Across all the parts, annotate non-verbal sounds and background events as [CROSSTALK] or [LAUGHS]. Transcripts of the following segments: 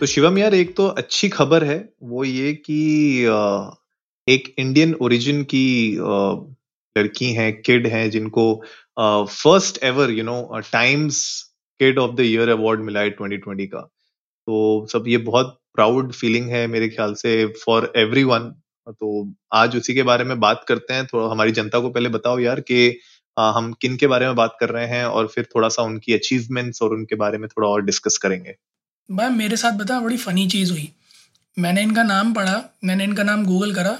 तो शिवम यार, एक तो अच्छी खबर है, वो ये कि एक इंडियन ओरिजिन की लड़की हैं किड हैं, जिनको first ever you know Times kid of the year award मिला है 2020 का। तो सब ये बहुत प्राउड फीलिंग है मेरे ख्याल से फॉर एवरीवन तो आज उसी के बारे में बात करते हैं, थोड़ा हमारी जनता को पहले बताओ यार कि हम किन के बारे में बात कर रहे हैं और फिर थोड़ा सा उनकी अचीवमेंट्स और उनके बारे में थोड़ा और डिस्कस करेंगे। भाई मेरे साथ बता बड़ी फ़नी चीज़ हुई। मैंने इनका नाम पढ़ा मैंने इनका नाम गूगल करा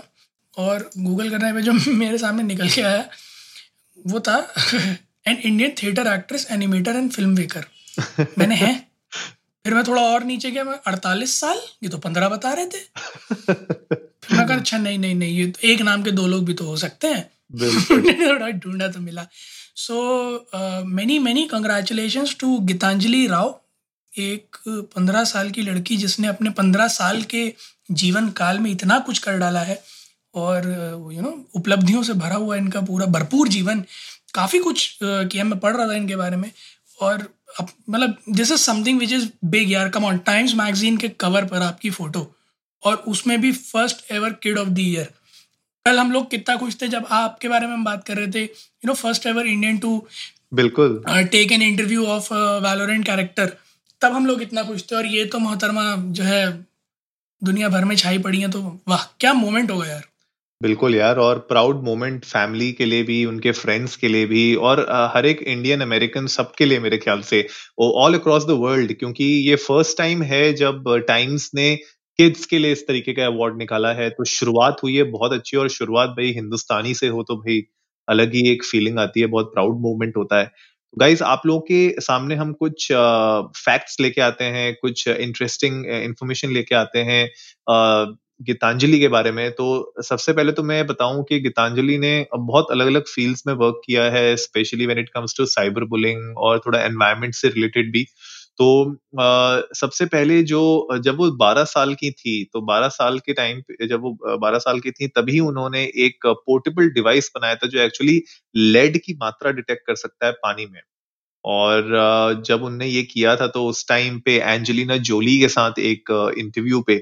और गूगल करने पे जो [LAUGHS] मेरे सामने निकल के आया वो था an Indian theatre actress animator and film maker मैंने है? फिर मैं थोड़ा और नीचे गया मैं अड़तालीस साल ये तो पंद्रह बता रहे थे। फिर मैं कहा अच्छा नहीं नहीं नहीं ये तो एक नाम के दो लोग भी तो हो सकते हैं। [LAUGHS] थोड़ा ढूंढा तो मिला। So many many congratulation to Gitanjali Rao एक पंद्रह साल की लड़की जिसने अपने पंद्रह साल के जीवन काल में इतना कुछ कर डाला है और यू नो उपलब्धियों से भरा हुआ इनका पूरा भरपूर जीवन काफ़ी कुछ किया मैं पढ़ रहा था इनके बारे में। और मतलब this is something which is big यार कम ऑन टाइम्स मैगजीन के कवर पर आपकी फ़ोटो और उसमें भी first ever kid of the year कल हम लोग कितना खुश थे जब आपके बारे में हम बात कर रहे थे you know first ever Indian too बिल्कुल। Take an interview of Valorant character तब हम लोग इतना खुश थे और ये तो मोहतरमा जो है दुनिया भर में छाई पड़ी है तो वाह, क्या मोमेंट होगा यार। बिल्कुल यार, और प्राउड मोमेंट फैमिली के लिए भी, उनके फ्रेंड्स के लिए भी, और हर एक इंडियन अमेरिकन सबके लिए मेरे ख्याल से ऑल अक्रॉस द वर्ल्ड क्योंकि ये फ़र्स्ट टाइम है जब टाइम्स ने किड्स के लिए इस तरीके का अवार्ड निकाला है तो शुरुआत हुई है बहुत अच्छी, और शुरुआत भाई हिंदुस्तानी से हो तो भाई अलग ही एक फीलिंग आती है, बहुत प्राउड मोमेंट होता है। गाइज़ आप लोगों के सामने हम कुछ फैक्ट्स लेके आते हैं, कुछ इंटरेस्टिंग इंफॉर्मेशन लेके आते हैं गीतांजलि के बारे में। तो सबसे पहले तो मैं बताऊँ कि गीतांजलि ने बहुत अलग अलग फील्ड्स में वर्क किया है specially when it comes to cyber bullying और थोड़ा एनवायरमेंट से रिलेटेड भी। तो अ, सबसे पहले जो जब वो 12 साल की थी तो 12 साल के टाइम जब वो अ, 12 साल की थी तभी उन्होंने एक पोर्टेबल डिवाइस बनाया था जो एक्चुअली लेड की मात्रा डिटेक्ट कर सकता है पानी में। और जब उनने ये किया था तो उस टाइम पे एंजेलिना जोली के साथ एक इंटरव्यू पे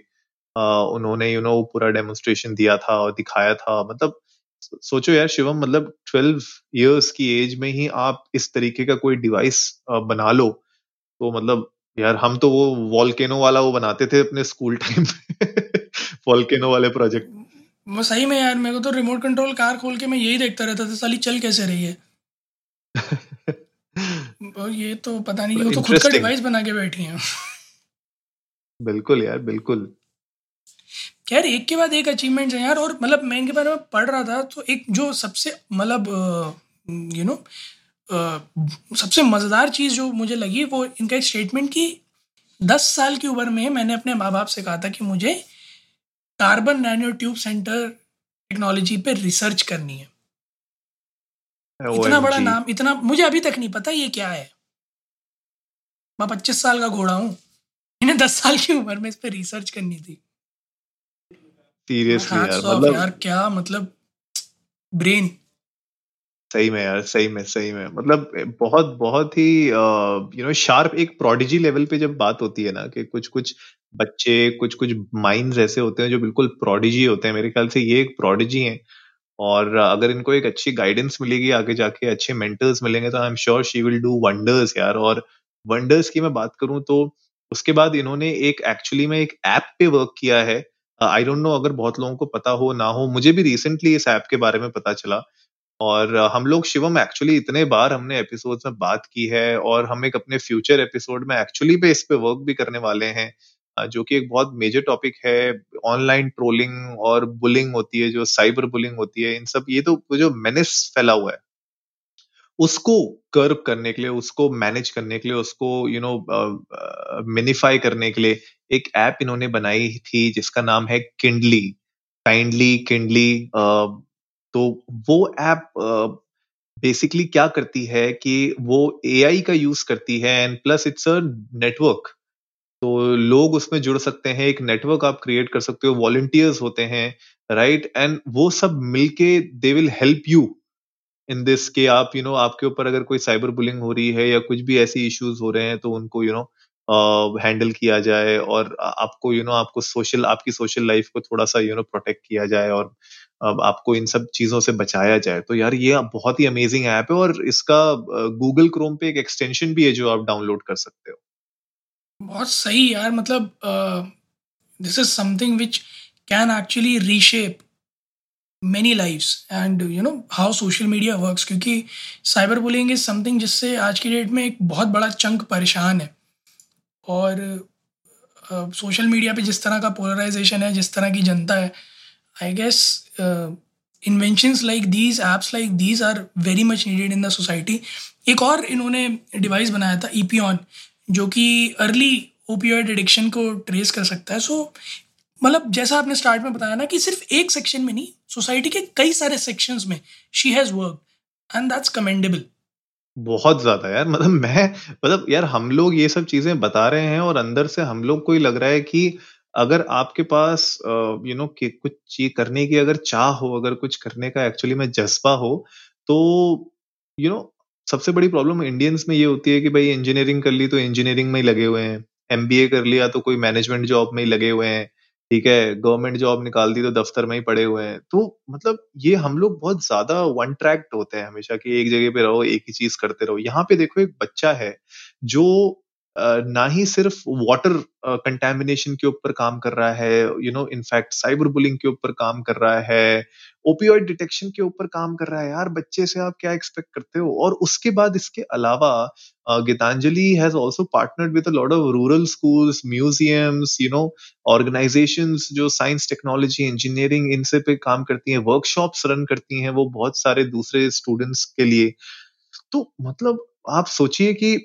उन्होंने यू नो पूरा डेमोन्स्ट्रेशन दिया था और दिखाया था। मतलब सोचो यार शिवम मतलब 12 इयर्स की एज में ही आप इस तरीके का कोई डिवाइस बना लो तो मतलब यार हम तो वो वॉल्केनो वाला वो बनाते थे अपने स्कूल टाइम पे। [LAUGHS] वॉल्केनो वाले प्रोजेक्ट। वो सही में यार मेरे को तो रिमोट कंट्रोल कार खोल के मैं यही देखता रहता था साली चल कैसे रही है? [LAUGHS] ये तो पता नहीं वो तो खुद का डिवाइस बना के बैठी हैं। बिल्कुल यार बिल्कुल। खैर एक के बाद एक अचीवमेंट्स हैं यार और मतलब मैं इनके बारे में पढ़ रहा था तो एक जो सबसे मतलब यू नो सबसे मज़ेदार चीज़ जो मुझे लगी वो इनका एक स्टेटमेंट कि दस साल की उम्र में मैंने अपने माँ बाप से कहा था कि मुझे carbon nano tube centre technology पे रिसर्च करनी है। इतना बड़ा नाम इतना मुझे अभी तक नहीं पता ये क्या है। मैं पच्चीस साल का घोड़ा हूँ इन्हें दस साल की उम्र में इस पर रिसर्च करनी थी। सीरियसली यार मतलब यार क्या मतलब ब्रेन सही में यार, सही में सही में। मतलब बहुत बहुत ही यू नो शार्प एक प्रोडिजी लेवल पे जब बात होती है ना कि कुछ कुछ बच्चे कुछ कुछ माइंड्स ऐसे होते हैं जो बिल्कुल प्रोडिजी होते हैं। मेरे ख्याल से ये एक प्रोडिजी है। और अगर इनको एक अच्छी गाइडेंस मिलेगी आगे जाके, अच्छे मेंटर्स मिलेंगे तो I am sure she will do wonders यार। और वंडर्स की मैं बात करूँ तो उसके बाद इन्होंने एक एक्चुअली में एक ऐप पे वर्क किया है। आई डोंट नो अगर बहुत लोगों को पता हो, ना हो, मुझे भी रिसेंटली इस ऐप के बारे में पता चला। और हम लोग शिवम एक्चुअली इतने बार हमने एपिसोड्स में बात की है और हम एक अपने फ्यूचर एपिसोड में एक्चुअली पे इस पे वर्क भी करने वाले हैं जो कि एक बहुत मेजर टॉपिक है ऑनलाइन ट्रोलिंग और बुलिंग होती है, जो साइबर बुलिंग होती है, इन सब, ये तो जो मेनिस फैला हुआ है, उसको कर्व करने के लिए, उसको मैनेज करने के लिए, उसको यू नो मिनिफाई करने के लिए एक ऐप इन्होंने बनाई थी, जिसका नाम है किंडली काइंडली किंडली तो वो ऐप बेसिकली क्या करती है कि वो एआई का यूज़ करती है and plus it's a network तो लोग उसमें जुड़ सकते हैं एक नेटवर्क आप क्रिएट कर सकते हो वॉलंटियर्स होते हैं राइट एंड वो सब मिलके they will help you in this के आप यू you नो know, आपके ऊपर अगर कोई साइबर बुलिंग हो रही है या कुछ भी ऐसी इश्यूज़ हो रहे हैं तो उनको यू नो हैंडल किया जाए और आपको यू you नो know, आपको सोशल आपकी सोशल लाइफ को थोड़ा सा यू नो प्रोटेक्ट किया जाए और अब आपको इन सब चीज़ों से बचाया जाए तो यार ये बहुत ही अमेजिंग ऐप है और इसका गूगल क्रोम पे एक एक्सटेंशन भी है जो आप डाउनलोड कर सकते हो। बहुत सही यार मतलब this is something which can actually reshape many lifes and you know how social media works क्योंकि साइबर बुलिंग इज़ समथिंग जिससे आज की डेट में एक बहुत बड़ा चंक परेशान है। और सोशल मीडिया पे जिस तरह का पोलराइजेशन है, जिस तरह की जनता है I guess inventions like these apps like these are very much needed in the society एक और इन्होंने डिवाइस बनाया था ई e जो कि अर्ली ओपियोइड एडिक्शन को ट्रेस कर सकता है। सो मतलब जैसा आपने स्टार्ट में बताया ना कि सिर्फ़ एक सेक्शन में नहीं सोसाइटी के कई सारे सेक्शंस में she has work and that's commendable बहुत ज़्यादा यार मतलब मैं मतलब यार हम लोग ये सब चीज़ें बता रहे हैं और अंदर से हम लोग को ही लग रहा है कि अगर आपके पास यू नो कि कुछ चीज़ करने की अगर चाह हो, अगर कुछ करने का एक्चुअली में जज्बा हो तो यू नो सबसे बड़ी प्रॉब्लम इंडियंस में ये होती है कि भाई इंजीनियरिंग कर ली तो इंजीनियरिंग में ही लगे हुए हैं। एमबीए कर लिया तो कोई मैनेजमेंट जॉब में ही लगे हुए हैं। ठीक है गवर्नमेंट जॉब निकाल दी तो दफ्तर में ही पड़े हुए हैं। तो मतलब ये हम लोग बहुत ज़्यादा वन ट्रैक्ट होते हैं हमेशा कि एक जगह पे रहो, एक ही चीज़ करते रहो। यहाँ पे देखो एक बच्चा है जो ना ही सिर्फ़ वाटर कंटेमिनेशन के ऊपर काम कर रहा है you know in fact cyber bullying के ऊपर काम कर रहा है ओपीऑइड डिटेक्शन के ऊपर काम कर रहा है। यार, बच्चे से आप क्या एक्सपेक्ट करते हो? और उसके बाद इसके अलावा Gitanjali has also partnered with a lot of rural schools museums you know organisations जो साइंस टेक्नोलॉजी इंजीनियरिंग इनसे पे काम करती हैं वर्कशॉप्स रन करती हैं वो बहुत सारे दूसरे स्टूडेंट्स के लिए। तो मतलब आप सोचिए कि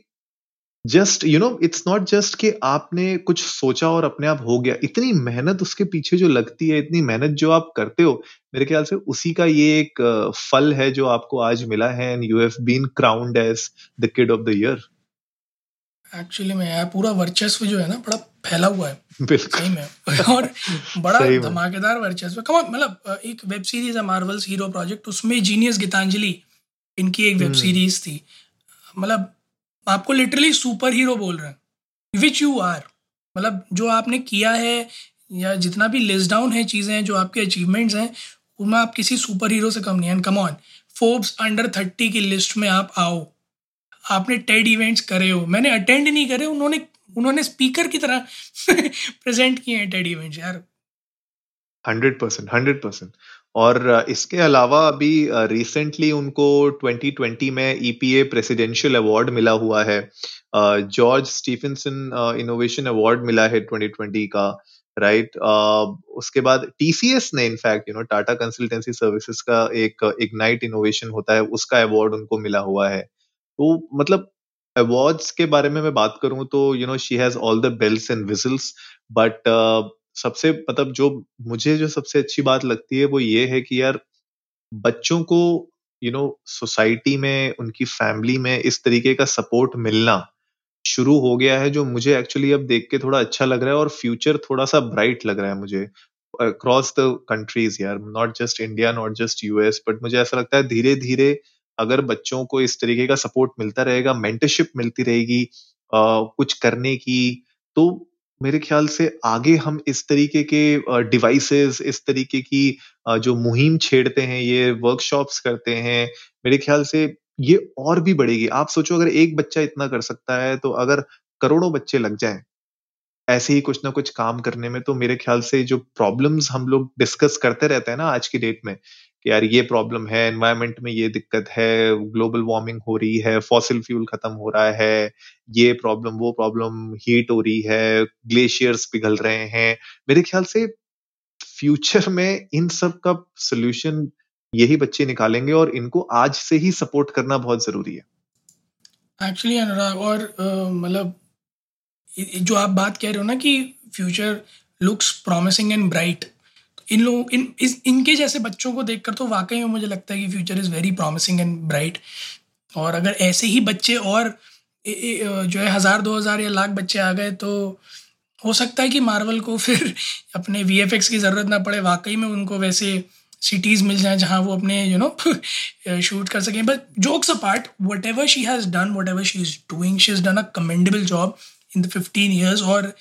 just you know it's not just कि आपने कुछ सोचा और अपने आप हो गया। इतनी मेहनत उसके पीछे जो लगती है इतनी मेहनत जो आप करते हो मेरे ख्याल से उसी का ये एक फल है जो आपको आज मिला है and you have been crowned as the kid of the year actually में यार पूरा वर्चस्व जो है ना बड़ा फैला हुआ है। बिल्कुल। सही में। और बड़ा धमाकेदार वर्चस्व। कम मतलब एक वेब सीरीज़ है मार्वल्स हीरो प्रोजेक्ट उसमें जीनियस गीतांजलि इनकी एक वेब सीरीज़ हम्म। थी। मतलब आपको लिटरली सुपर हीरो बोल रहे हैं विच यू आर मतलब जो आपने किया है या जितना भी लिस्ट डाउन है चीज़ें जो आपके अचीवमेंट्स हैं, उनमें आप किसी सुपर हीरो से कम नहीं come on Forbes under thirty की लिस्ट में आप आओ। आपने टेड इवेंट्स करे हो। मैंने अटेंड नहीं करे, उन्होंने उन्होंने स्पीकर की तरह [LAUGHS] प्रेजेंट किए हैं टेड इवेंट्स यार। हंड्रेड परसेंट हंड्रेड परसेंट और इसके अलावा अभी रिसेंटली उनको 2020 में ईपीए प्रेसिडेंशियल अवार्ड मिला हुआ है जॉर्ज स्टीफनसन इनोवेशन अवार्ड मिला है 2020 का राइट right? uh, उसके बाद टीसीएस ने in fact you know Tata Consultancy Services का एक इग्नाइट इनोवेशन होता है उसका अवार्ड उनको मिला हुआ है तो मतलब अवार्ड्स के बारे में मैं बात करूँ तो you know she has all the bells and whistles but सबसे मतलब जो मुझे जो सबसे अच्छी बात लगती है वो ये है कि यार, बच्चों को यू नो सोसाइटी में, उनकी फैमिली में इस तरीके का सपोर्ट मिलना शुरू हो गया है, जो मुझे एक्चुअली अब देख के थोड़ा अच्छा लग रहा है और फ्यूचर थोड़ा सा ब्राइट लग रहा है मुझे। अक्रॉस द कंट्रीज़ यार not just India not just US but मुझे ऐसा लगता है धीरे धीरे अगर बच्चों को इस तरीके का सपोर्ट मिलता रहेगा मेंटरशिप मिलती रहेगी कुछ करने की तो मेरे ख्याल से आगे हम इस तरीके के डिवाइसेस इस तरीके की जो मुहिम छेड़ते हैं, ये वर्कशॉप्स करते हैं, मेरे ख्याल से ये और भी बढ़ेगी। आप सोचो अगर एक बच्चा इतना कर सकता है तो अगर करोड़ों बच्चे लग जाएँ, ऐसे ही कुछ ना कुछ काम करने में तो मेरे ख्याल से जो प्रॉब्लम्स हम लोग डिस्कस करते रहते हैं ना आज की डेट में कि यार ये प्रॉब्लम है एनवायरमेंट में ये दिक्कत है ग्लोबल वार्मिंग हो रही है फॉसिल फ्यूल खत्म हो रहा है, ये प्रॉब्लम वो प्रॉब्लम हीट हो रही है ग्लेशियर्स पिघल रहे हैं। मेरे ख्याल से फ्यूचर में इन सब का सोल्यूशन यही बच्चे निकालेंगे और इनको आज से ही सपोर्ट करना बहुत ज़रूरी है। एक्चुअली अनुराग और मतलब जो आप बात कह रहे हो ना कि future looks promising and bright इन लोग, इन, इस, इनके जैसे बच्चों को देखकर तो वाकई में मुझे लगता है कि future is very promising and bright और अगर ऐसे ही बच्चे और जो है हज़ार, दो हज़ार या लाख बच्चे आ गए तो हो सकता है कि मार्वल को फिर [LAUGHS] अपने वीएफएक्स की ज़रूरत ना पड़े। वाकई में उनको वैसे सिटीज़ मिल जाएँ जहाँ वो अपने यू नो शूट कर सकें। But jokes apart whatever she has done whatever she is doing she is done a commendable job in the fifteen years और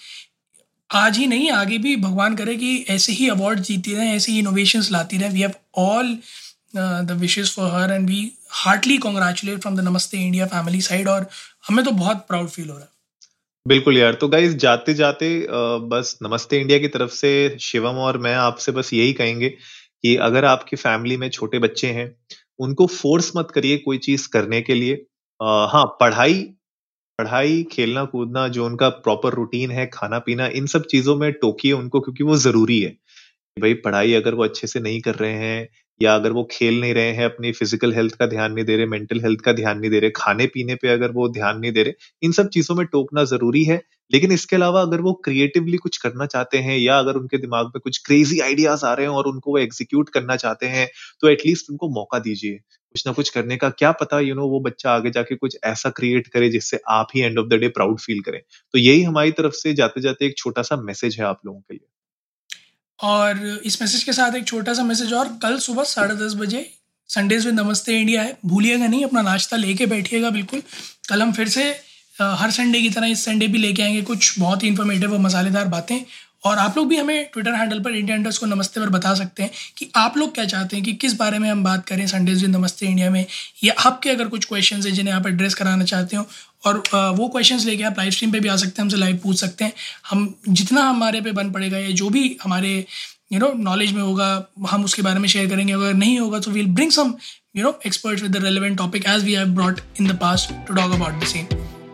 आज ही नहीं आगे भी भगवान करे कि ऐसे ही अवार्ड जीती रहें ऐसे ही इनोवेशंस लाती रहें। We have all the wishes for her and we heartily congratulate from the Namaste India family side और हमें तो बहुत प्राउड फील हो रहा है। बिल्कुल यार तो गाइज़ जाते जाते बस नमस्ते इंडिया की तरफ़ से शिवम और मैं आपसे बस यही कहेंगे कि अगर आपकी फैमिली में छोटे बच्चे हैं उनको फोर्स मत करिए कोई चीज़ करने के लिए। आ, हाँ पढ़ाई पढ़ाई, खेलना-कूदना जो उनका प्रॉपर रूटीन है, खाना-पीना इन सब चीज़ों में टोकिए उनको क्योंकि वो ज़रूरी है। भाई पढ़ाई अगर वो अच्छे से नहीं कर रहे हैं या अगर वो खेल नहीं रहे हैं, अपनी फ़िज़िकल हेल्थ का ध्यान नहीं दे रहे, मेंटल हेल्थ का ध्यान नहीं दे रहे, खाने-पीने पे अगर वो ध्यान नहीं दे रहे, इन सब चीज़ों में टोकना ज़रूरी है। लेकिन इसके अलावा अगर वो क्रिएटिवली कुछ करना चाहते हैं या अगर उनके दिमाग में कुछ क्रेज़ी आइडियाज़ आ रहे हैं और उनको वो एग्ज़ीक्यूट करना चाहते हैं, तो एटलीस्ट उनको मौका दीजिए। कुछ ना कुछ करने का क्या पता यू you नो know, वो बच्चा आगे जाके कुछ ऐसा क्रिएट करे जिससे आप ही end of the day proud feel करें। तो यही हमारी तरफ़ से जाते जाते एक छोटा सा मैसेज है आप लोगों के लिए। और इस मैसेज के साथ एक छोटा सा मैसेज और कल सुबह साढ़े दस बजे संडेज में नमस्ते इंडिया है। भूलिएगा नहीं अपना नाश्ता लेके बैठिएगा बिल्कुल। कल हम फिर से हर संडे की तरह इस संडे भी लेके आएँगे कुछ बहुत ही इन्फॉर्मेटिव और मसालेदार बातें। और आप लोग भी हमें ट्विटर हैंडल पर इंडिया इंडर्स को नमस्ते पर बता सकते हैं कि आप लोग क्या चाहते हैं कि किस बारे में हम बात करें संडेज दिन नमस्ते इंडिया में, या आपके अगर कुछ क्वेश्चन हैं जिन्हें आप एड्रेस कराना चाहते हो, और वो क्वेश्चन लेके आप लाइव स्ट्रीम पे भी आ सकते हैं, हमसे लाइव पूछ सकते हैं। हम, जितना हमारे पे बन पड़ेगा या जो भी हमारे यू नो नॉलेज में होगा, हम उसके बारे में शेयर करेंगे। अगर नहीं होगा तो we'll bring some you know experts with the relevant topic as we have brought in the past to talk about the same